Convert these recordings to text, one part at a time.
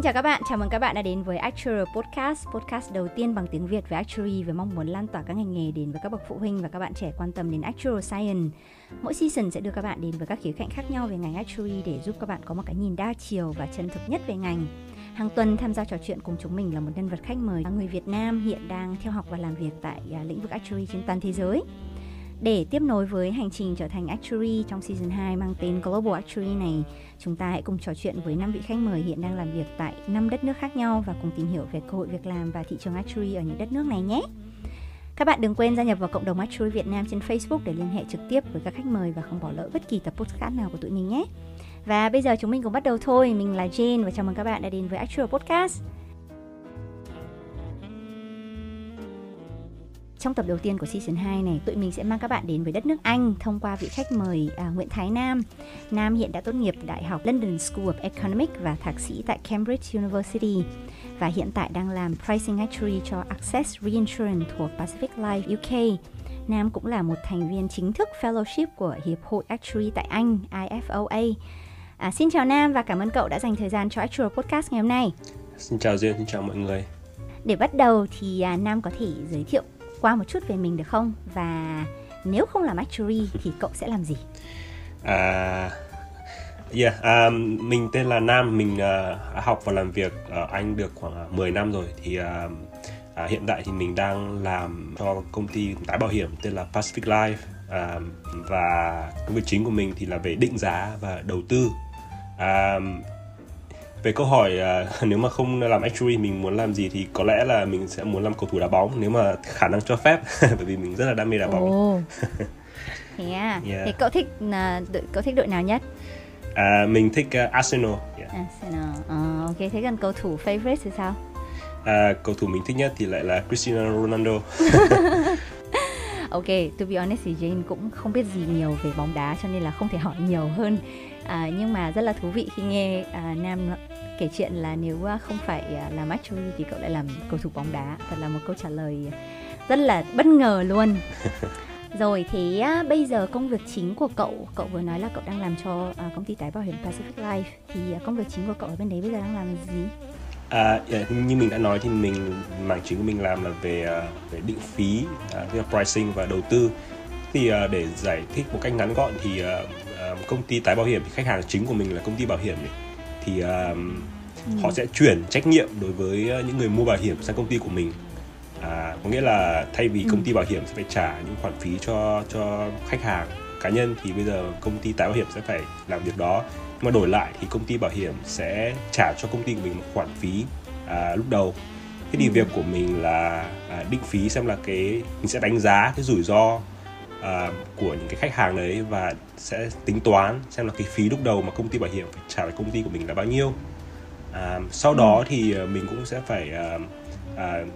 Xin chào các bạn, chào mừng các bạn đã đến với Actual Podcast, podcast đầu tiên bằng tiếng Việt về Actuary và mong muốn lan tỏa các ngành nghề đến với các bậc phụ huynh và các bạn trẻ quan tâm đến Actual Science. Mỗi season sẽ đưa các bạn đến với các khía cạnh khác nhau về ngành Actuary để giúp các bạn có một cái nhìn đa chiều và chân thực nhất về ngành. Hàng tuần tham gia trò chuyện cùng chúng mình là một nhân vật khách mời, người Việt Nam hiện đang theo học và làm việc tại à, lĩnh vực Actuary trên toàn thế giới. Để tiếp nối với hành trình trở thành actuary trong season 2 mang tên Global Actuary này, chúng ta hãy cùng trò chuyện với năm vị khách mời hiện đang làm việc tại năm đất nước khác nhau và cùng tìm hiểu về cơ hội việc làm và thị trường actuary ở những đất nước này nhé. Các bạn đừng quên gia nhập vào cộng đồng Actuary Việt Nam trên Facebook để liên hệ trực tiếp với các khách mời và không bỏ lỡ bất kỳ tập podcast nào của tụi mình nhé. Và bây giờ chúng mình cùng bắt đầu thôi. Mình là Jane và chào mừng các bạn đã đến với Actual Podcast. Trong tập đầu tiên của season 2 này, tụi mình sẽ mang các bạn đến với đất nước Anh thông qua vị khách mời à, Nguyễn Thái Nam. Nam hiện đã tốt nghiệp Đại học London School of Economics và thạc sĩ tại Cambridge University và hiện tại đang làm Pricing Actuary cho Access Reinsurance thuộc Pacific Life UK. Nam cũng là một thành viên chính thức fellowship của Hiệp hội Actuary tại Anh, IFOA. À, xin chào Nam và cảm ơn cậu đã dành thời gian cho Actual Podcast ngày hôm nay. Xin chào Duyên, xin chào mọi người. Để bắt đầu thì à, Nam có thể giới thiệu qua một chút về mình được không? Và nếu không làm actuary thì cậu sẽ làm gì? À, yeah, um, mình tên là Nam, mình uh, học và làm việc ở Anh được khoảng 10 năm rồi. Thì uh, uh, hiện tại thì mình đang làm cho công ty tái bảo hiểm tên là Pacific Life. Uh, và công việc chính của mình thì là về định giá và đầu tư. Uh, về câu hỏi uh, nếu mà không làm actuary mình muốn làm gì thì có lẽ là mình sẽ muốn làm cầu thủ đá bóng nếu mà khả năng cho phép bởi vì mình rất là đam mê đá bóng. Oh. Thế à? Yeah. Thế cậu thích uh, đội cậu thích đội nào nhất? À, mình thích uh, Arsenal. Yeah. Arsenal. Uh, ok, thế còn cầu thủ favorite thì sao? À, cầu thủ mình thích nhất thì lại là Cristiano Ronaldo. ok, to be honest thì Jane cũng không biết gì nhiều về bóng đá cho nên là không thể hỏi nhiều hơn à, nhưng mà rất là thú vị khi nghe à, Nam kể chuyện là nếu à, không phải à, làm actuary thì cậu lại làm cầu thủ bóng đá. Thật là một câu trả lời rất là bất ngờ luôn. Rồi thế à, bây giờ công việc chính của cậu cậu vừa nói là cậu đang làm cho công ty tái bảo hiểm Pacific Life. Thì công việc chính của cậu ở bên đấy bây giờ đang làm gì? À, yeah, như mình đã nói thì mình mảng chính của mình làm là về về định phí, uh, pricing và đầu tư. Thì để giải thích một cách ngắn gọn thì công ty tái bảo hiểm thì khách hàng chính của mình là công ty bảo hiểm này thì uh, ừ. họ sẽ chuyển trách nhiệm đối với những người mua bảo hiểm sang công ty của mình à, có nghĩa là thay vì công ừ. ty bảo hiểm sẽ phải trả những khoản phí cho cho khách hàng cá nhân thì bây giờ công ty tái bảo hiểm sẽ phải làm việc đó nhưng mà đổi lại thì công ty bảo hiểm sẽ trả cho công ty của mình một khoản phí à, lúc đầu thế thì ừ. việc của mình là à, định phí xem là cái mình sẽ đánh giá cái rủi ro uh, của những cái khách hàng đấy và sẽ tính toán xem là cái phí lúc đầu mà công ty bảo hiểm phải trả lại công ty của mình là bao nhiêu uh, sau đó ừ. thì uh, mình cũng sẽ phải uh, uh,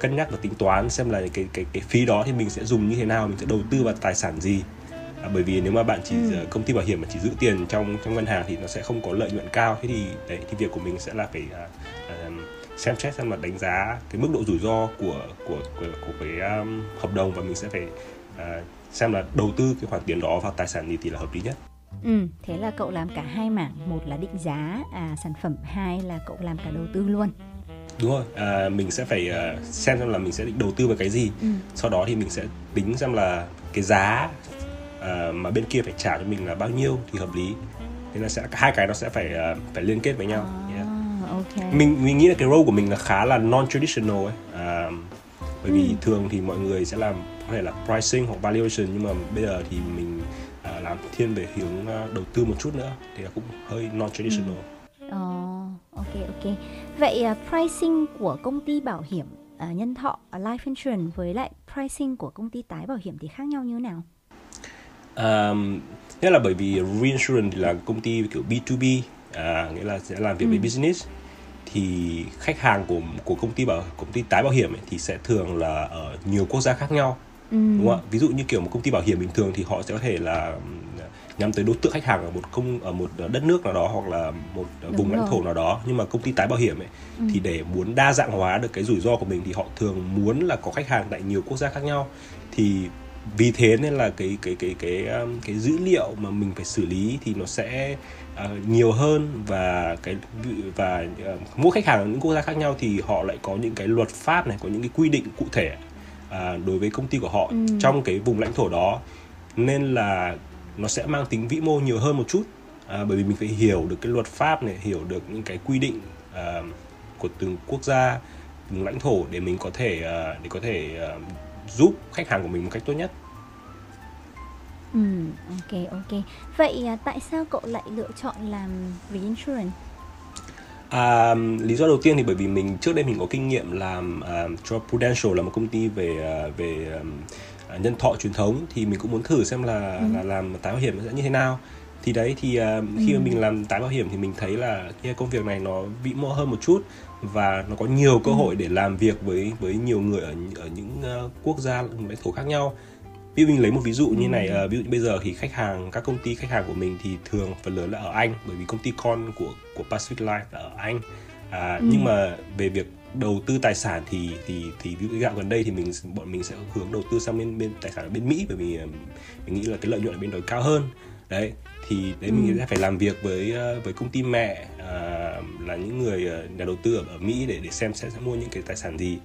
cân nhắc và tính toán xem là cái cái cái phí đó thì mình sẽ dùng như thế nào mình sẽ đầu tư vào tài sản gì à, bởi vì nếu mà bạn chỉ ừ. công ty bảo hiểm mà chỉ giữ tiền trong trong ngân hàng thì nó sẽ không có lợi nhuận cao thế thì đấy thì việc của mình sẽ là phải uh, uh, xem xét xem là đánh giá cái mức độ rủi ro của của của, của cái um, hợp đồng và mình sẽ phải uh, xem là đầu tư cái khoản tiền đó vào tài sản gì thì là hợp lý nhất. Ừ, thế là cậu làm cả hai mảng, một là định giá à, sản phẩm, hai là cậu làm cả đầu tư luôn. Đúng rồi, à, mình sẽ phải uh, xem xem là mình sẽ định đầu tư vào cái gì. Ừ. Sau đó thì mình sẽ tính xem là cái giá uh, mà bên kia phải trả cho mình là bao nhiêu thì hợp lý. Thế là sẽ hai cái nó sẽ phải uh, phải liên kết với nhau. À, yeah. okay. Mình mình nghĩ là cái role của mình là khá là non traditional ấy. À, bởi vì ừ. thường thì mọi người sẽ làm có thể là pricing hoặc valuation nhưng mà bây giờ thì mình uh, làm thiên về hướng uh, đầu tư một chút nữa thì là cũng hơi non traditional. Ừ. Oh, ok ok. Vậy uh, pricing của công ty bảo hiểm uh, nhân thọ uh, life insurance với lại pricing của công ty tái bảo hiểm thì khác nhau như thế nào? Um, nghĩa là bởi vì reinsurance thì là công ty kiểu B2B, à, nghĩa là sẽ làm việc ừ. với business thì khách hàng của của công ty bảo công ty tái bảo hiểm ấy, thì sẽ thường là ở nhiều quốc gia khác nhau. Ừ. đúng không ạ? Ví dụ như kiểu một công ty bảo hiểm bình thường thì họ sẽ có thể là nhắm tới đối tượng khách hàng ở một công ở một đất nước nào đó hoặc là một đúng vùng lãnh thổ nào đó. Nhưng mà công ty tái bảo hiểm ấy ừ. thì để muốn đa dạng hóa được cái rủi ro của mình thì họ thường muốn là có khách hàng tại nhiều quốc gia khác nhau. Thì vì thế nên là cái cái cái cái cái, cái dữ liệu mà mình phải xử lý thì nó sẽ uh, nhiều hơn và cái và uh, mỗi khách hàng ở những quốc gia khác nhau thì họ lại có những cái luật pháp này có những cái quy định cụ thể uh, đối với công ty của họ ừ. trong cái vùng lãnh thổ đó nên là nó sẽ mang tính vĩ mô nhiều hơn một chút à, bởi vì mình phải hiểu được cái luật pháp này hiểu được những cái quy định uh, của từng quốc gia vùng lãnh thổ để mình có thể uh, để có thể uh, giúp khách hàng của mình một cách tốt nhất Ừ, ok ok. Vậy à, tại sao cậu lại lựa chọn làm reinsurance? À, lý do đầu tiên thì bởi vì mình trước đây mình có kinh nghiệm làm uh, cho Prudential là một công ty về uh, về um, nhân thọ truyền thống thì mình cũng muốn thử xem là ừ. là làm tái bảo hiểm sẽ như thế nào thì đấy thì uh, khi ừ. mà mình làm tái bảo hiểm thì mình thấy là cái công việc này nó vĩ mô hơn một chút và nó có nhiều cơ ừ. hội để làm việc với với nhiều người ở ở những uh, quốc gia lãnh thổ khác nhau ví dụ mình lấy một ví dụ như này uh, ví dụ như bây giờ thì khách hàng các công ty khách hàng của mình thì thường phần lớn là ở anh bởi vì công ty con của của Pacific Life là ở anh à, ừ. nhưng mà về việc đầu tư tài sản thì thì thì ví dụ dạo gần đây thì mình bọn mình sẽ hướng đầu tư sang bên bên tài sản ở bên Mỹ bởi vì mình nghĩ là cái lợi nhuận ở bên đó cao hơn đấy thì đấy ừ. mình sẽ phải làm việc với với công ty mẹ uh, là những người nhà đầu tư ở, ở Mỹ để để xem sẽ, sẽ mua những cái tài sản gì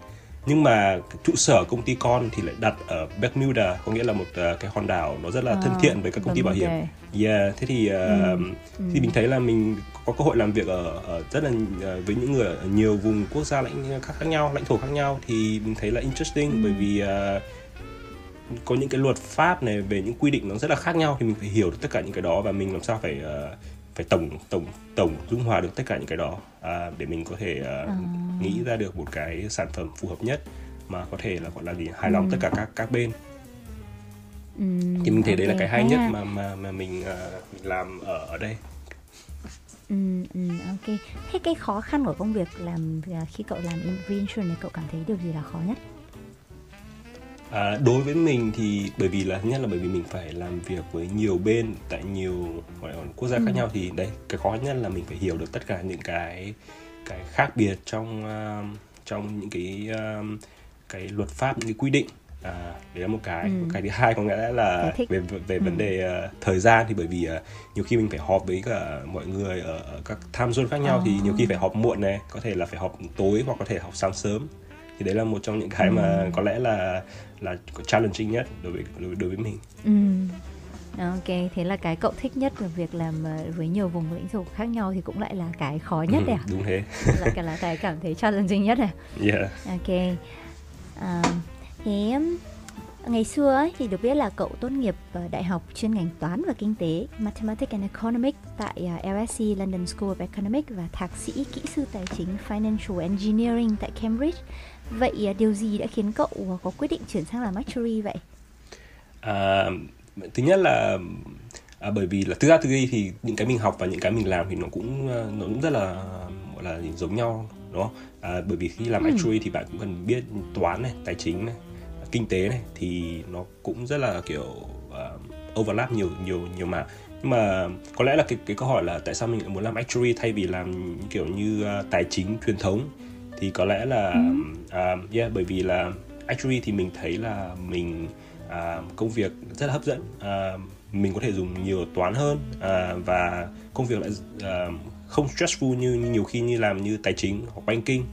nhưng mà trụ sở công ty con thì lại đặt ở Bermuda có nghĩa là một uh, cái hòn đảo nó rất là à, thân thiện với các công ty bảo hiểm. Yeah, thế thì uh, ừ. thì mình thấy là mình có cơ hội làm việc ở, ở rất là uh, với những người ở nhiều vùng quốc gia lãnh khác khác nhau, lãnh thổ khác nhau thì mình thấy là interesting ừ. bởi vì uh, có những cái luật pháp này về những quy định nó rất là khác nhau thì mình phải hiểu được tất cả những cái đó và mình làm sao phải uh, phải tổng tổng tổng dung hòa được tất cả những cái đó à, để mình có thể uh, à. nghĩ ra được một cái sản phẩm phù hợp nhất mà có thể là gọi là gì hài lòng ừ. tất cả các các bên ừ, thì mình thấy okay, đấy là cái hay nhất mà mà mà mình uh, mình làm ở ở đây Ừ, ừ, ok. Thế cái khó khăn của công việc làm khi cậu làm reinsurance này cậu cảm thấy điều gì là khó nhất? À, đối với mình thì bởi vì là nhất là bởi vì mình phải làm việc với nhiều bên tại nhiều gọi là quốc gia ừ. khác nhau thì đấy cái khó nhất là mình phải hiểu được tất cả những cái cái khác biệt trong uh, trong những cái uh, cái luật pháp những cái quy định à, đấy là một cái ừ. cái thứ hai có nghĩa là về về ừ. vấn đề uh, thời gian thì bởi vì uh, nhiều khi mình phải họp với cả mọi người ở, ở các time zone khác nhau oh. thì nhiều khi phải họp muộn này có thể là phải họp tối hoặc có thể họp sáng sớm thì đấy là một trong những cái ừ. mà có lẽ là là challenging nhất đối với đối, đối với mình. Ừ. Ok, thế là cái cậu thích nhất là việc làm ờ, với nhiều vùng lĩnh vực khác nhau thì cũng lại là cái khó nhất ừ, đấy à? Đúng thế. lại cả là cái cảm thấy challenging nhất này. Yeah. Ok. À, thế ngày xưa ấy, thì được biết là cậu tốt nghiệp đại học chuyên ngành toán và kinh tế Mathematics and Economics tại ờ, LSE London School of Economics và thạc sĩ kỹ sư tài chính Financial Engineering tại Cambridge Vậy à, điều gì đã khiến cậu à, có quyết định chuyển sang làm actuary vậy? À, thứ nhất là à, bởi vì là thực ra từ đây thì những cái mình học và những cái mình làm thì nó cũng à, nó cũng rất là gọi là giống nhau đúng không? À, bởi vì khi làm ừ. actuary thì bạn cũng cần biết toán này, tài chính này, kinh tế này thì nó cũng rất là kiểu uh, overlap nhiều nhiều nhiều mà nhưng mà có lẽ là cái cái câu hỏi là tại sao mình lại muốn làm actuary thay vì làm kiểu như uh, tài chính truyền thống thì có lẽ là ừ. uh, yeah bởi vì là actually thì mình thấy là mình uh, công việc rất là hấp dẫn uh, mình có thể dùng nhiều toán hơn uh, và công việc lại uh, không stressful như, như nhiều khi như làm như tài chính hoặc banking.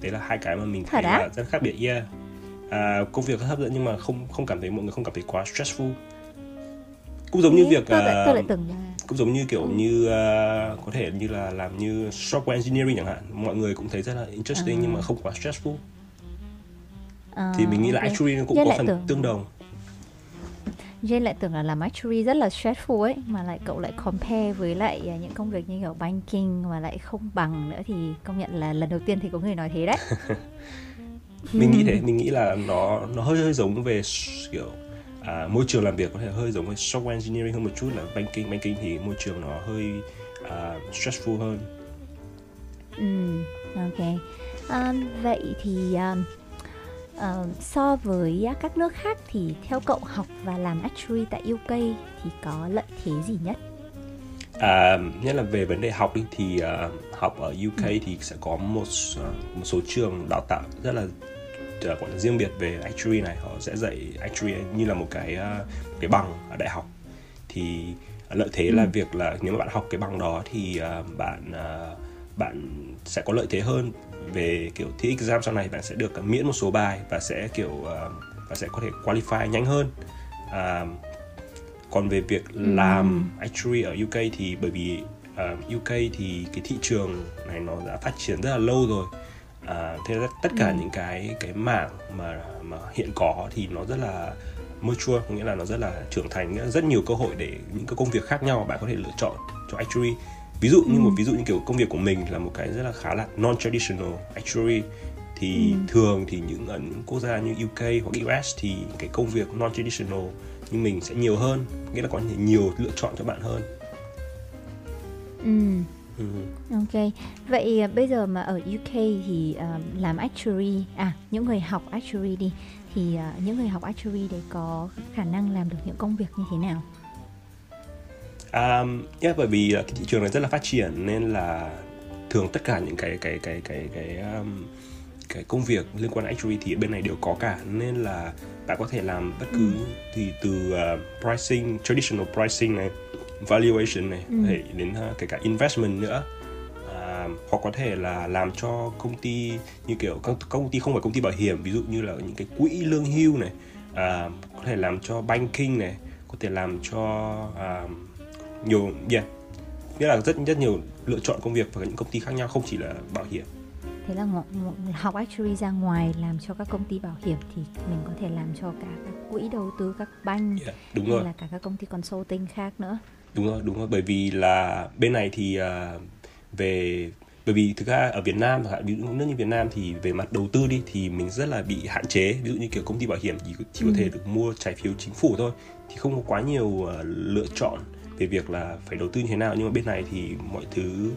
Đấy là hai cái mà mình thấy là rất khác biệt yeah. À, công việc rất hấp dẫn nhưng mà không không cảm thấy mọi người không cảm thấy quá stressful cũng giống như việc tôi lại, tôi lại tưởng là cũng giống như kiểu ừ. như uh, có thể như là làm như software engineering chẳng hạn mọi người cũng thấy rất là interesting à. nhưng mà không quá stressful à, thì mình nghĩ okay. là actually nó cũng Dên có phần tưởng... tương đồng Jane lại tưởng là làm actuary rất là stressful ấy mà lại cậu lại compare với lại à, những công việc như kiểu banking mà lại không bằng nữa thì công nhận là lần đầu tiên thì có người nói thế đấy. mình nghĩ thế, mình nghĩ là nó nó hơi hơi giống về kiểu à, môi trường làm việc có thể hơi giống với software engineering hơn một chút là banking. Banking thì môi trường nó hơi uh, stressful hơn. Ừ ok. Um, vậy thì um, uh, so với các nước khác thì theo cậu học và làm actuary tại UK thì có lợi thế gì nhất? À, nhất là về vấn đề học đi thì uh, học ở UK ừ. thì sẽ có một uh, một số trường đào tạo rất là uh, gọi là riêng biệt về actuary này họ sẽ dạy actuary như là một cái uh, cái bằng ở đại học thì lợi thế ừ. là việc là nếu mà bạn học cái bằng đó thì uh, bạn uh, bạn sẽ có lợi thế hơn về kiểu thi exam sau này bạn sẽ được miễn một số bài và sẽ kiểu uh, và sẽ có thể qualify nhanh hơn uh, còn về việc ừ. làm actuary ở UK thì bởi vì uh, UK thì cái thị trường này nó đã phát triển rất là lâu rồi uh, thế là tất cả ừ. những cái cái mảng mà mà hiện có thì nó rất là mature nghĩa là nó rất là trưởng thành rất nhiều cơ hội để những cái công việc khác nhau bạn có thể lựa chọn cho actuary ví dụ như ừ. một ví dụ như kiểu công việc của mình là một cái rất là khá là non traditional actuary thì ừ. thường thì những ở những quốc gia như UK hoặc US thì cái công việc non traditional như mình sẽ nhiều hơn nghĩa là có nhiều lựa chọn cho bạn hơn ừ. Ừ. Ok, vậy à, bây giờ mà ở UK thì uh, làm actuary, à những người học actuary đi, thì uh, những người học actuary đấy có khả năng làm được những công việc như thế nào? Um, yeah, bởi vì cái thị trường này rất là phát triển nên là thường tất cả những cái cái cái cái cái um, cái công việc liên quan actuary thì bên này đều có cả nên là bạn có thể làm bất cứ ừ. thì từ uh, pricing traditional pricing này valuation này ừ. thể đến uh, kể cả investment nữa uh, hoặc có thể là làm cho công ty như kiểu các công ty không phải công ty bảo hiểm ví dụ như là những cái quỹ lương hưu này uh, có thể làm cho banking này có thể làm cho uh, nhiều yeah nghĩa là rất rất nhiều lựa chọn công việc và những công ty khác nhau không chỉ là bảo hiểm thế là học actuary ra ngoài làm cho các công ty bảo hiểm thì mình có thể làm cho cả các quỹ đầu tư các banh yeah, đúng hay rồi. là cả các công ty consulting khác nữa đúng rồi đúng rồi bởi vì là bên này thì uh, về bởi vì thực ra ở Việt Nam ví dụ nước như Việt Nam thì về mặt đầu tư đi thì mình rất là bị hạn chế ví dụ như kiểu công ty bảo hiểm chỉ chỉ có ừ. thể được mua trái phiếu chính phủ thôi thì không có quá nhiều uh, lựa chọn về việc là phải đầu tư như thế nào nhưng mà bên này thì mọi thứ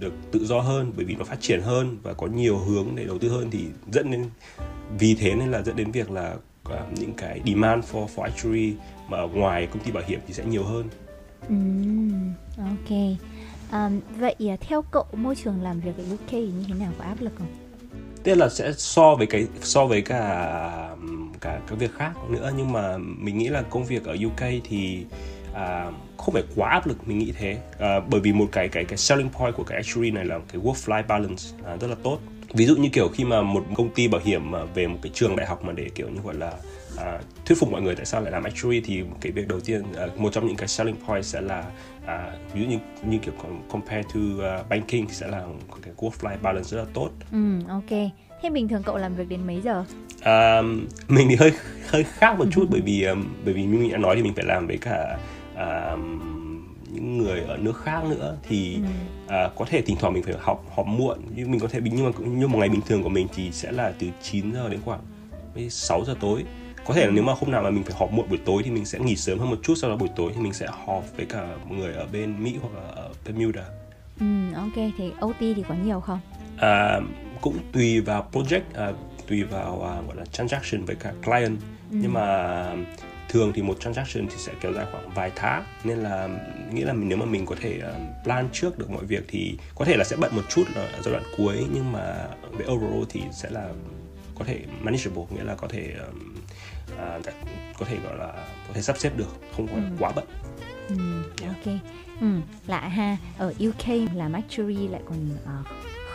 được tự do hơn bởi vì nó phát triển hơn và có nhiều hướng để đầu tư hơn thì dẫn đến vì thế nên là dẫn đến việc là uh, những cái demand for for actuary mà ngoài công ty bảo hiểm thì sẽ nhiều hơn. Mm, ok. Um, vậy à, theo cậu môi trường làm việc ở UK như thế nào có áp lực không? Tức là sẽ so với cái so với cả cả các việc khác nữa nhưng mà mình nghĩ là công việc ở UK thì à, không phải quá áp lực mình nghĩ thế à, bởi vì một cái cái cái selling point của cái actuary này là cái work life balance à, rất là tốt ví dụ như kiểu khi mà một công ty bảo hiểm mà về một cái trường đại học mà để kiểu như gọi là à, thuyết phục mọi người tại sao lại làm actuary thì cái việc đầu tiên à, một trong những cái selling point sẽ là à, ví dụ như như kiểu compare to uh, banking sẽ là cái work life balance rất là tốt. Ừ, ok. Thế bình thường cậu làm việc đến mấy giờ? À, mình thì hơi hơi khác một chút bởi vì um, bởi vì như mình đã nói thì mình phải làm với cả uh, những người ở nước khác nữa thì ừ. uh, có thể thỉnh thoảng mình phải học họp muộn nhưng mình có thể nhưng mà như một ngày bình thường của mình thì sẽ là từ 9 giờ đến khoảng 6 giờ tối có thể là nếu mà hôm nào mà mình phải họp muộn buổi tối thì mình sẽ nghỉ sớm hơn một chút sau đó buổi tối thì mình sẽ họp với cả mọi người ở bên Mỹ hoặc là ở Bermuda. Ừ, ok thì OT thì có nhiều không? À, cũng tùy vào project, à, tùy vào à, gọi là transaction với cả client ừ. nhưng mà thường thì một transaction thì sẽ kéo dài khoảng vài tháng nên là nghĩ là nếu mà mình có thể uh, plan trước được mọi việc thì có thể là sẽ bận một chút ở giai đoạn cuối nhưng mà về overall thì sẽ là có thể manageable nghĩa là có thể uh, có thể gọi là có thể sắp xếp được không quá, ừ. quá bận ừ, yeah. ok ừ, lạ ha ở UK làm actuary lại còn uh,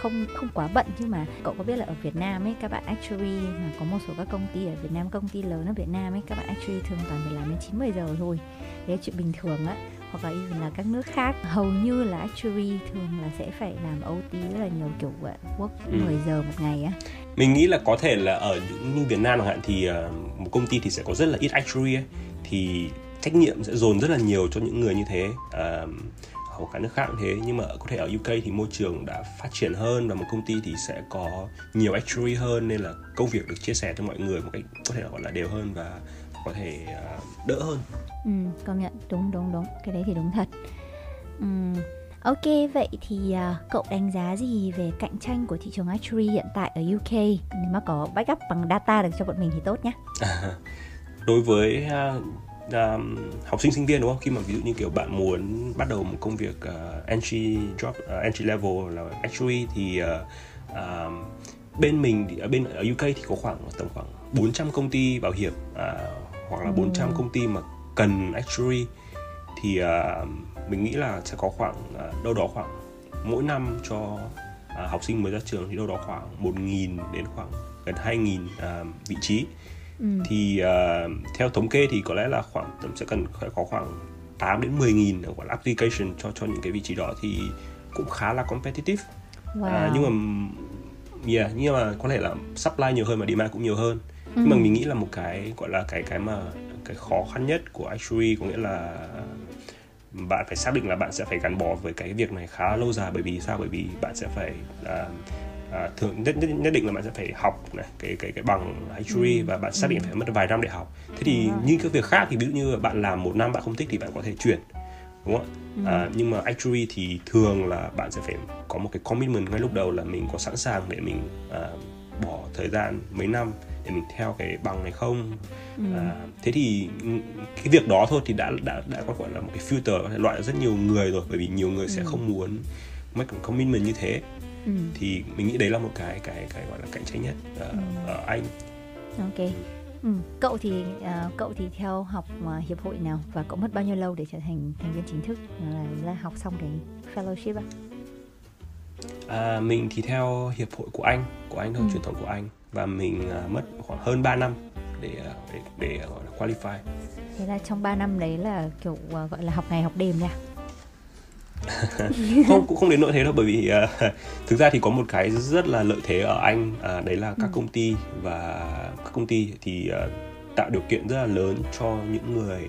không không quá bận nhưng mà cậu có biết là ở Việt Nam ấy các bạn actuary mà có một số các công ty ở Việt Nam công ty lớn ở Việt Nam ấy các bạn actuary thường toàn phải làm đến 9 10 giờ thôi. Đấy là chuyện bình thường á hoặc là even là các nước khác hầu như là actuary thường là sẽ phải làm OT rất là nhiều kiểu work ừ. 10 giờ một ngày á. Mình nghĩ là có thể là ở những như Việt Nam chẳng hạn thì uh, một công ty thì sẽ có rất là ít actuary ấy thì trách nhiệm sẽ dồn rất là nhiều cho những người như thế. Ờ, uh, ở cả nước khác cũng thế nhưng mà có thể ở UK thì môi trường đã phát triển hơn và một công ty thì sẽ có nhiều actuary hơn nên là công việc được chia sẻ cho mọi người một cách có thể là gọi là đều hơn và có thể uh, đỡ hơn. Ừ, công nhận đúng đúng đúng cái đấy thì đúng thật. Ừ. Ok, vậy thì uh, cậu đánh giá gì về cạnh tranh của thị trường actuary hiện tại ở UK? Nếu mà có backup bằng data được cho bọn mình thì tốt nhé. đối với uh, um, học sinh sinh viên đúng không khi mà ví dụ như kiểu bạn muốn bắt đầu một công việc uh, entry job uh, entry level là actually thì uh, um, bên mình ở bên ở UK thì có khoảng tầm khoảng 400 công ty bảo hiểm à, hoặc là 400 công ty mà cần actuary thì à, mình nghĩ là sẽ có khoảng à, đâu đó khoảng mỗi năm cho à, học sinh mới ra trường thì đâu đó khoảng 1.000 đến khoảng gần 2.000 à, vị trí ừ. thì à, theo thống kê thì có lẽ là khoảng tầm sẽ cần phải có khoảng 8 đến 10 nghìn gọi là application cho cho những cái vị trí đó thì cũng khá là competitive wow. à, nhưng mà yeah, nhưng mà có thể là supply nhiều hơn mà demand cũng nhiều hơn ừ. nhưng mà mình nghĩ là một cái gọi là cái cái mà cái khó khăn nhất của actuary có nghĩa là bạn phải xác định là bạn sẽ phải gắn bó với cái việc này khá lâu dài bởi vì sao bởi vì bạn sẽ phải à, à, thường nhất, nhất nhất định là bạn sẽ phải học này cái cái cái bằng actuary ừ. và bạn xác định ừ. phải mất vài năm để học thế thì như các việc khác thì ví dụ như bạn làm một năm bạn không thích thì bạn có thể chuyển đúng không ừ. à, nhưng mà actuary thì thường là bạn sẽ phải có một cái commitment ngay lúc đầu là mình có sẵn sàng để mình à, bỏ thời gian mấy năm để mình theo cái bằng này không ừ. à, thế thì cái việc đó thôi thì đã đã đã có gọi là một cái filter có thể loại rất nhiều người rồi bởi vì nhiều người sẽ ừ. không muốn make commitment như thế ừ. thì mình nghĩ đấy là một cái cái cái gọi là cạnh tranh nhất uh, ừ. ở anh ok Ừ. Cậu thì uh, cậu thì theo học uh, hiệp hội nào và cậu mất bao nhiêu lâu để trở thành thành viên chính thức là, là học xong cái fellowship ạ? À, mình thì theo hiệp hội của anh, của anh thôi, ừ. truyền thống của anh và mình uh, mất khoảng hơn 3 năm để uh, để, để uh, gọi là qualify. Thế là trong 3 năm đấy là kiểu uh, gọi là học ngày học đêm nha. không cũng không đến nỗi thế đâu bởi vì uh, thực ra thì có một cái rất là lợi thế ở anh uh, đấy là các ừ. công ty và các công ty thì uh, tạo điều kiện rất là lớn cho những người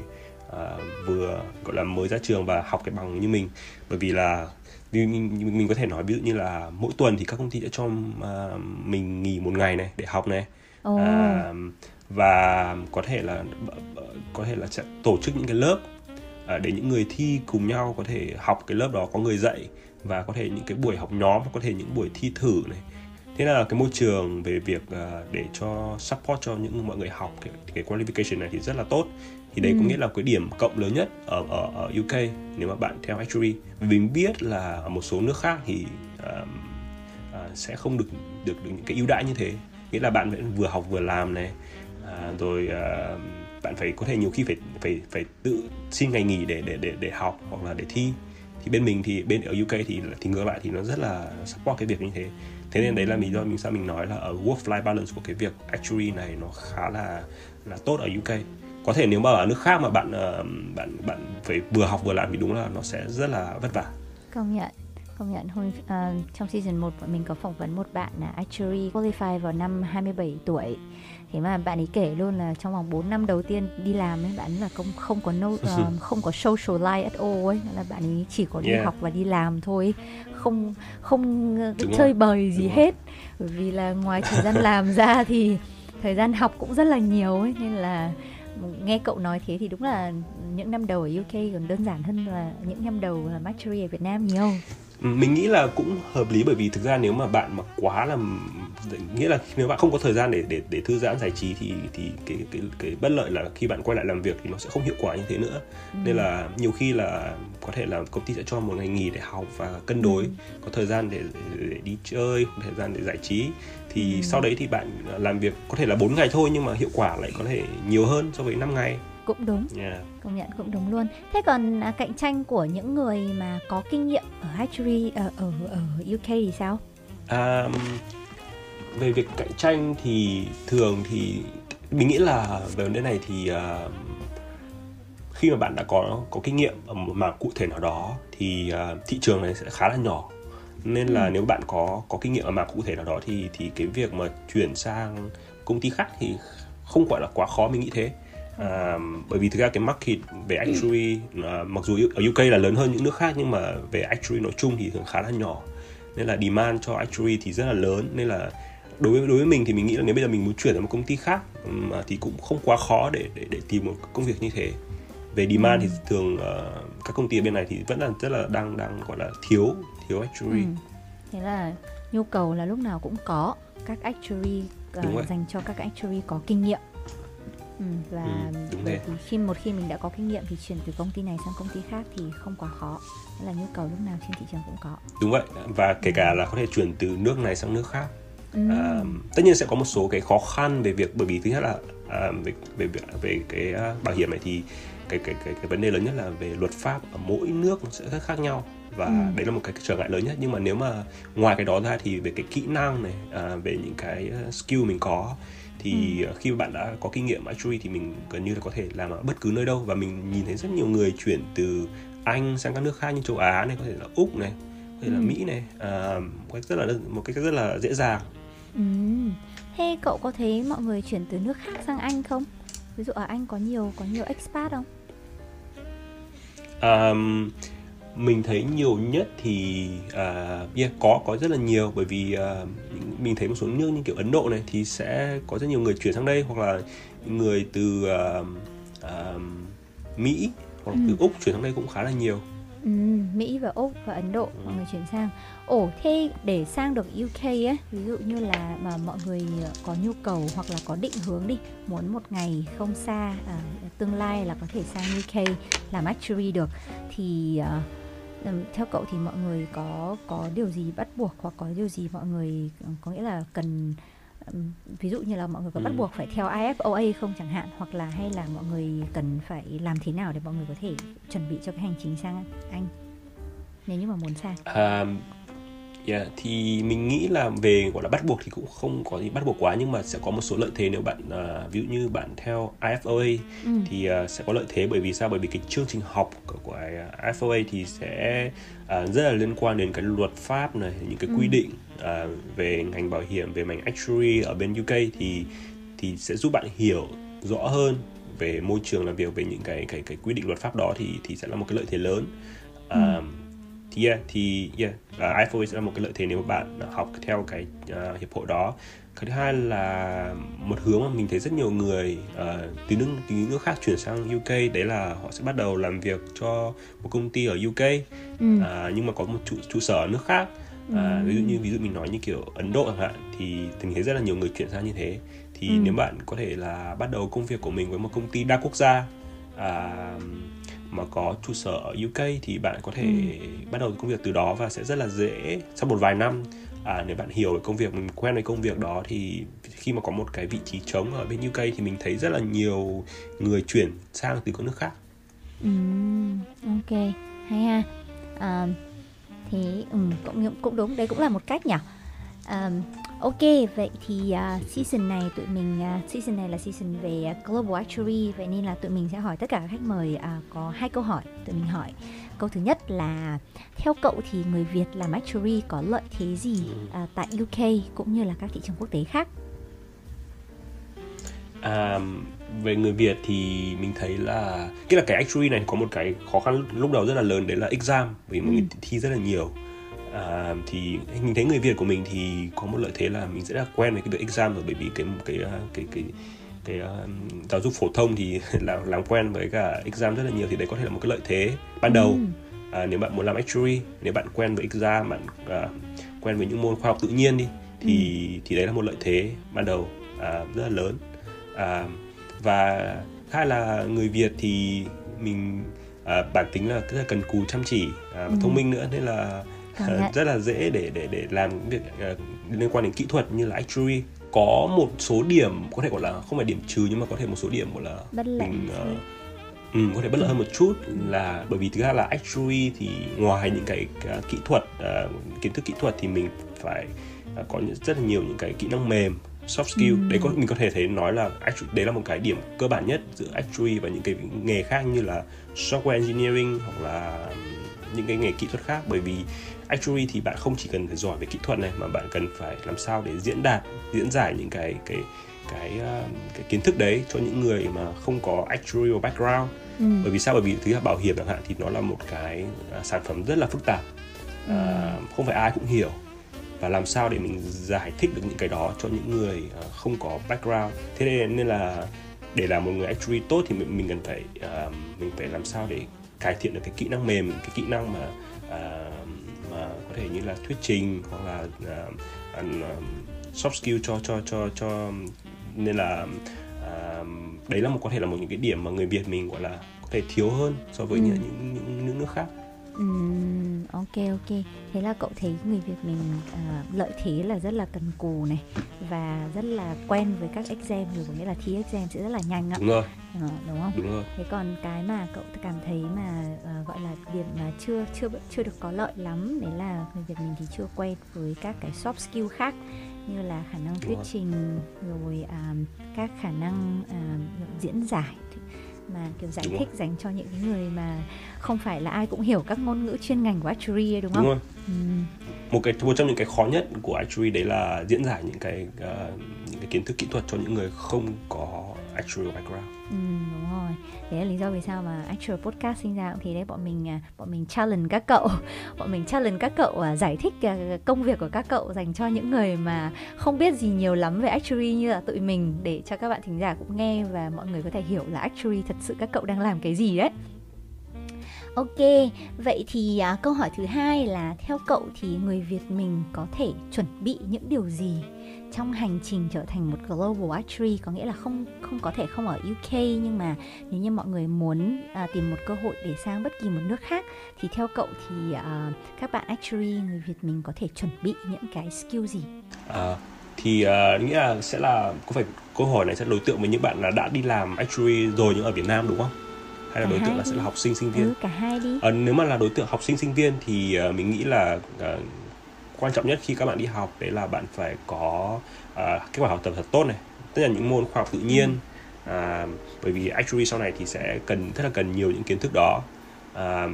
uh, vừa gọi là mới ra trường và học cái bằng như mình bởi vì là vì mình, mình có thể nói ví dụ như là mỗi tuần thì các công ty sẽ cho uh, mình nghỉ một ngày này để học này. Oh. uh, và có thể là có thể là sẽ tổ chức những cái lớp À, để những người thi cùng nhau có thể học cái lớp đó có người dạy và có thể những cái buổi học nhóm có thể những buổi thi thử này. Thế là cái môi trường về việc uh, để cho support cho những mọi người học cái, cái qualification này thì rất là tốt thì đấy ừ. có nghĩa là cái điểm cộng lớn nhất ở ở, ở UK nếu mà bạn theo actuary vì mình biết là ở một số nước khác thì uh, uh, sẽ không được được được những cái ưu đãi như thế. Nghĩa là bạn vẫn vừa học vừa làm này uh, rồi uh, bạn phải có thể nhiều khi phải phải phải tự xin ngày nghỉ để để để để học hoặc là để thi. Thì bên mình thì bên ở UK thì thì ngược lại thì nó rất là support cái việc như thế. Thế nên đấy là lý do mình sao mình nói là ở work life balance của cái việc actuary này nó khá là là tốt ở UK có thể nếu mà ở nước khác mà bạn uh, bạn bạn phải vừa học vừa làm thì đúng là nó sẽ rất là vất vả. Công nhận công nhận. Hôm uh, trong season 1 bọn mình có phỏng vấn một bạn là actuary qualify vào năm 27 tuổi. Thế mà bạn ấy kể luôn là trong vòng 4 năm đầu tiên đi làm ấy bạn ấy là không không có no, uh, không có social life at all ấy. Là bạn ấy chỉ có đi yeah. học và đi làm thôi. Không không Đúng chơi rồi. bời gì Đúng hết. Bởi vì là ngoài thời gian làm ra thì thời gian học cũng rất là nhiều ấy. Nên là nghe cậu nói thế thì đúng là những năm đầu ở UK còn đơn giản hơn là những năm đầu là mastery ở Việt Nam nhiều mình nghĩ là cũng hợp lý bởi vì thực ra nếu mà bạn mà quá là nghĩa là nếu bạn không có thời gian để để để thư giãn giải trí thì thì cái cái cái bất lợi là khi bạn quay lại làm việc thì nó sẽ không hiệu quả như thế nữa ừ. nên là nhiều khi là có thể là công ty sẽ cho một ngày nghỉ để học và cân đối ừ. có thời gian để, để đi chơi có thời gian để giải trí thì ừ. sau đấy thì bạn làm việc có thể là 4 ngày thôi nhưng mà hiệu quả lại có thể nhiều hơn so với 5 ngày cũng đúng. Yeah. công nhận cũng đúng luôn. Thế còn à, cạnh tranh của những người mà có kinh nghiệm ở hatchery ở ở, ở UK thì sao? À, về việc cạnh tranh thì thường thì mình nghĩ là về vấn đề này thì uh, khi mà bạn đã có có kinh nghiệm ở một mảng cụ thể nào đó thì uh, thị trường này sẽ khá là nhỏ. Nên là ừ. nếu bạn có có kinh nghiệm ở mảng cụ thể nào đó thì thì cái việc mà chuyển sang công ty khác thì không gọi là quá khó mình nghĩ thế à, bởi vì thực ra cái market về actuary à, mặc dù ở UK là lớn hơn những nước khác nhưng mà về actuary nói chung thì thường khá là nhỏ. Nên là demand cho actuary thì rất là lớn. Nên là đối với đối với mình thì mình nghĩ là nếu bây giờ mình muốn chuyển sang một công ty khác mà thì cũng không quá khó để để, để tìm một công việc như thế. Về demand ừ. thì thường uh, các công ty ở bên này thì vẫn là rất là đang đang gọi là thiếu thiếu actuary. Ừ. thế là nhu cầu là lúc nào cũng có. Các actuary uh, dành cho các actuary có kinh nghiệm Ừ, và ừ, bởi vì khi một khi mình đã có kinh nghiệm thì chuyển từ công ty này sang công ty khác thì không quá khó. Là nhu cầu lúc nào trên thị trường cũng có. Đúng vậy. Và kể cả là có thể chuyển từ nước này sang nước khác. Ừ. uh, tất nhiên sẽ có một số cái khó khăn về việc bởi vì thứ nhất là uh, về về về cái uh, bảo hiểm này thì cái cái cái cái vấn đề lớn nhất là về luật pháp ở mỗi nước nó sẽ rất khác nhau. Và ừ. đấy là một cái trở ngại lớn nhất. Nhưng mà nếu mà ngoài cái đó ra thì về cái kỹ năng này à, về những cái skill mình có thì ừ. khi mà bạn đã có kinh nghiệm actually thì mình gần như là có thể làm ở bất cứ nơi đâu và mình nhìn thấy rất nhiều người chuyển từ anh sang các nước khác như châu á này có thể là úc này có thể ừ. là mỹ này à, một cách rất là một cách rất là dễ dàng ừ. thế cậu có thấy mọi người chuyển từ nước khác sang anh không ví dụ ở anh có nhiều có nhiều expat không um, mình thấy nhiều nhất thì uh, yeah, có có rất là nhiều bởi vì uh, mình thấy một số nước như kiểu Ấn Độ này thì sẽ có rất nhiều người chuyển sang đây hoặc là người từ uh, uh, Mỹ hoặc ừ. từ Úc chuyển sang đây cũng khá là nhiều. Ừ, Mỹ và Úc và Ấn Độ ừ. mọi người chuyển sang. Ồ thế để sang được UK ấy, ví dụ như là mà mọi người có nhu cầu hoặc là có định hướng đi, muốn một ngày không xa à, tương lai là có thể sang UK làm actuary được thì uh, theo cậu thì mọi người có có điều gì bắt buộc hoặc có điều gì mọi người có nghĩa là cần ví dụ như là mọi người có bắt ừ. buộc phải theo IFOA không chẳng hạn hoặc là hay là mọi người cần phải làm thế nào để mọi người có thể chuẩn bị cho cái hành trình sang Anh nếu như mà muốn sang? Um, Yeah, thì mình nghĩ là về gọi là bắt buộc thì cũng không có gì bắt buộc quá nhưng mà sẽ có một số lợi thế nếu bạn uh, ví dụ như bạn theo IFOA ừ. thì uh, sẽ có lợi thế bởi vì sao bởi vì cái chương trình học của, của IFOA thì sẽ uh, rất là liên quan đến cái luật pháp này những cái ừ. quy định uh, về ngành bảo hiểm về ngành actuary ở bên UK thì thì sẽ giúp bạn hiểu rõ hơn về môi trường làm việc về những cái cái cái quy định luật pháp đó thì thì sẽ là một cái lợi thế lớn. Uh, ừ thì yeah, thì yeah, uh, iPhone sẽ là một cái lợi thế nếu mà bạn học theo cái uh, hiệp hội đó cái thứ hai là một hướng mà mình thấy rất nhiều người uh, từ nước từ những nước khác chuyển sang UK đấy là họ sẽ bắt đầu làm việc cho một công ty ở UK ừ. uh, nhưng mà có một trụ trụ sở ở nước khác uh, ừ. ví dụ như ví dụ mình nói như kiểu Ấn Độ chẳng hạn thì mình thấy rất là nhiều người chuyển sang như thế thì ừ. nếu bạn có thể là bắt đầu công việc của mình với một công ty đa quốc gia uh, mà có trụ sở ở UK thì bạn có thể ừ. bắt đầu công việc từ đó và sẽ rất là dễ sau một vài năm à, nếu bạn hiểu về công việc mình quen với công việc đó thì khi mà có một cái vị trí trống ở bên UK thì mình thấy rất là nhiều người chuyển sang từ các nước khác. Ừ, ok hay ha. À, thì ừ, cũng cũng đúng đấy cũng là một cách nhỉ. Um, ok vậy thì uh, season này tụi mình uh, season này là season về uh, global actuary vậy nên là tụi mình sẽ hỏi tất cả các khách mời uh, có hai câu hỏi. Tụi mình hỏi câu thứ nhất là theo cậu thì người Việt làm actuary có lợi thế gì uh, tại UK cũng như là các thị trường quốc tế khác? À, về người Việt thì mình thấy là cái là cái actuary này có một cái khó khăn lúc đầu rất là lớn đấy là exam. Vì mọi ừ. người thi rất là nhiều à, thì mình thấy người Việt của mình thì có một lợi thế là mình sẽ là quen với cái việc exam rồi bởi vì cái cái cái cái cái, cái uh, giáo dục phổ thông thì làm làm quen với cả exam rất là nhiều thì đấy có thể là một cái lợi thế ban đầu ừ. à, nếu bạn muốn làm actuary nếu bạn quen với exam bạn uh, quen với những môn khoa học tự nhiên đi thì ừ. thì đấy là một lợi thế ban đầu uh, rất là lớn uh, và hai là người Việt thì mình uh, bản tính là rất là cần cù chăm chỉ uh, ừ. thông minh nữa nên là uh, rất là dễ để để để làm việc uh, liên quan đến kỹ thuật như là actuary có một số điểm có thể gọi là không phải điểm trừ nhưng mà có thể một số điểm gọi là bất lợi mình uh, ừ, có thể bất lợi hơn một chút là bởi vì thực ra là actuary thì ngoài những cái, cái kỹ thuật uh, kiến thức kỹ thuật thì mình phải uh, có rất là nhiều những cái kỹ năng mềm soft skill. Ừ. đấy có mình có thể thấy nói là đấy là một cái điểm cơ bản nhất giữa actuary và những cái nghề khác như là software engineering hoặc là những cái nghề kỹ thuật khác. Bởi vì actually thì bạn không chỉ cần phải giỏi về kỹ thuật này mà bạn cần phải làm sao để diễn đạt diễn giải những cái cái cái uh, cái kiến thức đấy cho những người mà không có actuarial background. Ừ. bởi vì sao? Bởi vì thứ bảo hiểm chẳng hạn thì nó là một cái uh, sản phẩm rất là phức tạp. Uh, không phải ai cũng hiểu. Và làm sao để mình giải thích được những cái đó cho những người uh, không có background? Thế nên nên là để làm một người actuary tốt thì mình mình cần phải uh, mình phải làm sao để cải thiện được cái kỹ năng mềm cái kỹ năng mà uh, mà có thể như là thuyết trình hoặc là uh, uh, soft skill cho cho cho cho nên là uh, đấy là một có thể là một những cái điểm mà người Việt mình gọi là có thể thiếu hơn so với ừ. những, những những nước khác. Ừm, ok ok. Thế là cậu thấy người việt mình uh, lợi thế là rất là cần cù này và rất là quen với các exam rồi có nghĩa là thi exam sẽ rất là nhanh ạ. Đúng rồi. Ờ, đúng không? Đúng rồi. Thế còn cái mà cậu cảm thấy mà uh, gọi là điểm mà chưa chưa chưa được có lợi lắm đấy là người việt mình thì chưa quen với các cái soft skill khác như là khả năng thuyết trình rồi um, các khả năng uh, diễn giải mà kiểu giải đúng thích rồi. dành cho những cái người mà không phải là ai cũng hiểu các ngôn ngữ chuyên ngành của actuary ấy, đúng không? đúng rồi Ừ. một cái một trong những cái khó nhất của actuary đấy là diễn giải những cái uh, những cái kiến thức kỹ thuật cho những người không có actuarial background Ừ, đấy là lý do vì sao mà actual podcast sinh ra thì đấy. Bọn mình à, bọn mình challenge các cậu. Bọn mình challenge các cậu à, giải thích à, công việc của các cậu dành cho những người mà không biết gì nhiều lắm về actuary như là tụi mình để cho các bạn thính giả cũng nghe và mọi người có thể hiểu là actuary thật sự các cậu đang làm cái gì đấy. Ok, vậy thì à, câu hỏi thứ hai là theo cậu thì người Việt mình có thể chuẩn bị những điều gì? Trong hành trình trở thành một global actuary có nghĩa là không không có thể không ở UK nhưng mà nếu như mọi người muốn à, tìm một cơ hội để sang bất kỳ một nước khác thì theo cậu thì à, các bạn actuary người Việt mình có thể chuẩn bị những cái skill gì? À, thì uh, nghĩa là sẽ là có phải câu hỏi này sẽ đối tượng với những bạn là đã đi làm actuary rồi nhưng ở Việt Nam đúng không? Hay là Cả đối tượng là sẽ đi. là học sinh sinh viên? Ừ, cả hai đi. Ờ, nếu mà là đối tượng học sinh sinh viên thì uh, mình nghĩ là uh, quan trọng nhất khi các bạn đi học đấy là bạn phải có uh, kết quả học tập thật tốt này tức là những môn khoa học tự nhiên. Uh, bởi vì actually sau này thì sẽ cần rất là cần nhiều những kiến thức đó. Uh,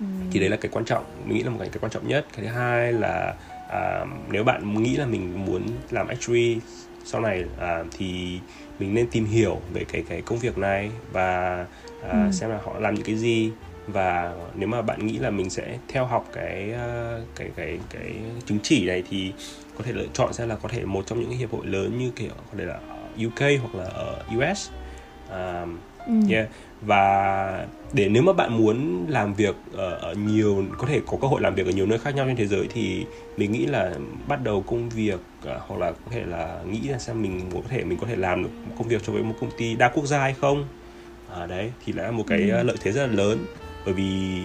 Ừ. thì đấy là cái quan trọng mình nghĩ là một cái, cái quan trọng nhất. Cái thứ hai là uh, nếu bạn nghĩ là mình muốn làm actuary sau này uh, thì mình nên tìm hiểu về cái cái công việc này và uh, Ừ. xem là họ làm những cái gì và nếu mà bạn nghĩ là mình sẽ theo học cái uh, cái cái cái chứng chỉ này thì có thể lựa chọn sẽ là có thể một trong những cái hiệp hội lớn như kiểu có thể là UK hoặc là ở US um, Ừ. yeah. và để nếu mà bạn muốn làm việc ở, ở nhiều có thể có cơ hội làm việc ở nhiều nơi khác nhau trên thế giới thì mình nghĩ là bắt đầu công việc uh, hoặc là có thể là nghĩ là xem mình có thể mình có thể làm được công việc cho với một công ty đa quốc gia hay không à, đấy thì là một cái Ừ. uh, lợi thế rất là lớn bởi vì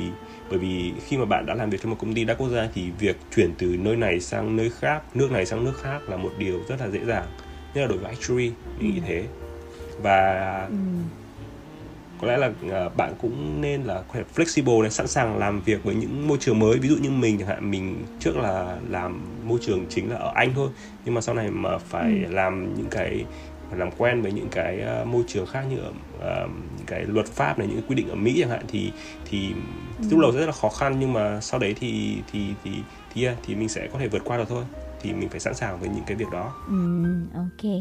bởi vì khi mà bạn đã làm việc cho một công ty đa quốc gia thì việc chuyển từ nơi này sang nơi khác nước này sang nước khác là một điều rất là dễ dàng nhất là đối với actuary mình nghĩ Ừ. thế và Ừ. có lẽ là uh, bạn cũng nên là flexible này sẵn sàng làm việc với những môi trường mới ví dụ như mình chẳng hạn mình trước là làm môi trường chính là ở Anh thôi nhưng mà sau này mà phải Ừ. làm những cái phải làm quen với những cái uh, môi trường khác như ở uh, những cái luật pháp này những cái quy định ở Mỹ chẳng hạn thì thì Ừ. lúc đầu rất là khó khăn nhưng mà sau đấy thì thì thì thì yeah, thì mình sẽ có thể vượt qua được thôi thì mình phải sẵn sàng với những cái việc đó Ừ, ok.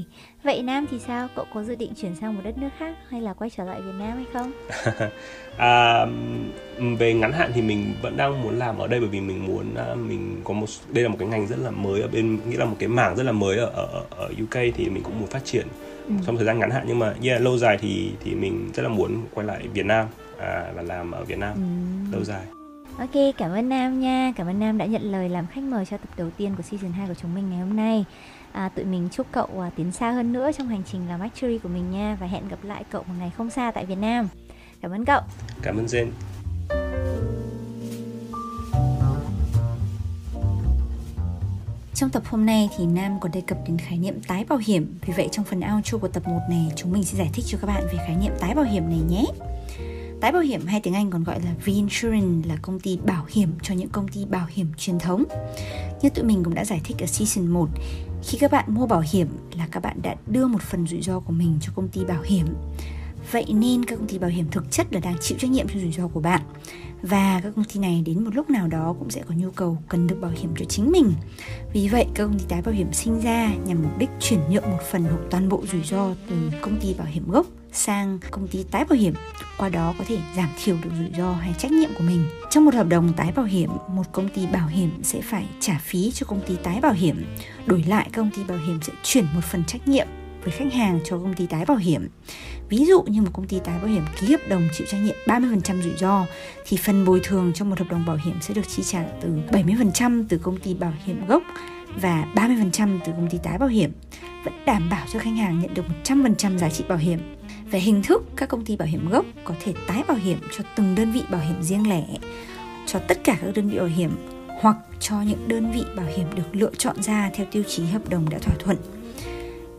Vậy Nam thì sao? Cậu có dự định chuyển sang một đất nước khác hay là quay trở lại Việt Nam hay không? À, về ngắn hạn thì mình vẫn đang muốn làm ở đây bởi vì mình muốn à, mình có một đây là một cái ngành rất là mới ở bên nghĩa là một cái mảng rất là mới ở ở, ở UK thì mình cũng muốn phát triển Ừ. trong thời gian ngắn hạn nhưng mà yeah, lâu dài thì thì mình rất là muốn quay lại Việt Nam à, và làm ở Việt Nam Ừ. lâu dài. Ok, cảm ơn Nam nha. Cảm ơn Nam đã nhận lời làm khách mời cho tập đầu tiên của season 2 của chúng mình ngày hôm nay. À, tụi mình chúc cậu à, tiến xa hơn nữa trong hành trình làm actuary của mình nha và hẹn gặp lại cậu một ngày không xa tại Việt Nam. Cảm ơn cậu. Cảm ơn Jen. Trong tập hôm nay thì Nam có đề cập đến khái niệm tái bảo hiểm. Vì vậy trong phần outro của tập 1 này chúng mình sẽ giải thích cho các bạn về khái niệm tái bảo hiểm này nhé. Tái bảo hiểm hay tiếng Anh còn gọi là reinsurance là công ty bảo hiểm cho những công ty bảo hiểm truyền thống. Như tụi mình cũng đã giải thích ở season 1, khi các bạn mua bảo hiểm là các bạn đã đưa một phần rủi ro của mình cho công ty bảo hiểm. Vậy nên các công ty bảo hiểm thực chất là đang chịu trách nhiệm cho rủi ro của bạn. Và các công ty này đến một lúc nào đó cũng sẽ có nhu cầu cần được bảo hiểm cho chính mình. Vì vậy, các công ty tái bảo hiểm sinh ra nhằm mục đích chuyển nhượng một phần hoặc toàn bộ rủi ro từ công ty bảo hiểm gốc sang công ty tái bảo hiểm, qua đó có thể giảm thiểu được rủi ro hay trách nhiệm của mình. Trong một hợp đồng tái bảo hiểm, một công ty bảo hiểm sẽ phải trả phí cho công ty tái bảo hiểm. Đổi lại, công ty bảo hiểm sẽ chuyển một phần trách nhiệm với khách hàng cho công ty tái bảo hiểm. Ví dụ như một công ty tái bảo hiểm ký hợp đồng chịu trách nhiệm 30% rủi ro thì phần bồi thường trong một hợp đồng bảo hiểm sẽ được chi trả từ 70% từ công ty bảo hiểm gốc và 30% từ công ty tái bảo hiểm vẫn đảm bảo cho khách hàng nhận được 100% giá trị bảo hiểm. Về hình thức, các công ty bảo hiểm gốc có thể tái bảo hiểm cho từng đơn vị bảo hiểm riêng lẻ cho tất cả các đơn vị bảo hiểm hoặc cho những đơn vị bảo hiểm được lựa chọn ra theo tiêu chí hợp đồng đã thỏa thuận.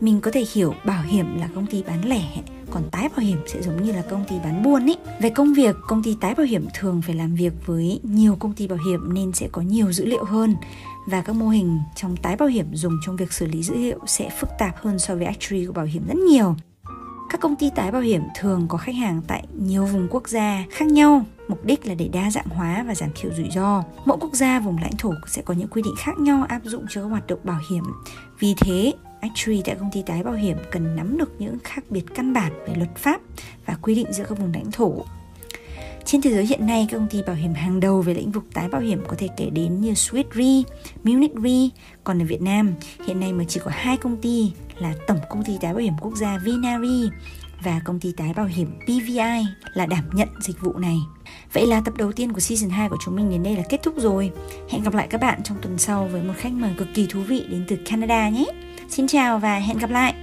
Mình có thể hiểu bảo hiểm là công ty bán lẻ, còn tái bảo hiểm sẽ giống như là công ty bán buôn ấy. Về công việc, công ty tái bảo hiểm thường phải làm việc với nhiều công ty bảo hiểm nên sẽ có nhiều dữ liệu hơn và các mô hình trong tái bảo hiểm dùng trong việc xử lý dữ liệu sẽ phức tạp hơn so với actuary của bảo hiểm rất nhiều. Các công ty tái bảo hiểm thường có khách hàng tại nhiều vùng quốc gia khác nhau, mục đích là để đa dạng hóa và giảm thiểu rủi ro. Mỗi quốc gia, vùng lãnh thổ sẽ có những quy định khác nhau áp dụng cho các hoạt động bảo hiểm. Vì thế, actuary tại công ty tái bảo hiểm cần nắm được những khác biệt căn bản về luật pháp và quy định giữa các vùng lãnh thổ trên thế giới hiện nay, các công ty bảo hiểm hàng đầu về lĩnh vực tái bảo hiểm có thể kể đến như Swiss Re, Munich Re. Còn ở Việt Nam, hiện nay mới chỉ có hai công ty là Tổng công ty tái bảo hiểm quốc gia Vinari và công ty tái bảo hiểm PVI là đảm nhận dịch vụ này. Vậy là tập đầu tiên của season 2 của chúng mình đến đây là kết thúc rồi. Hẹn gặp lại các bạn trong tuần sau với một khách mời cực kỳ thú vị đến từ Canada nhé. Xin chào và hẹn gặp lại.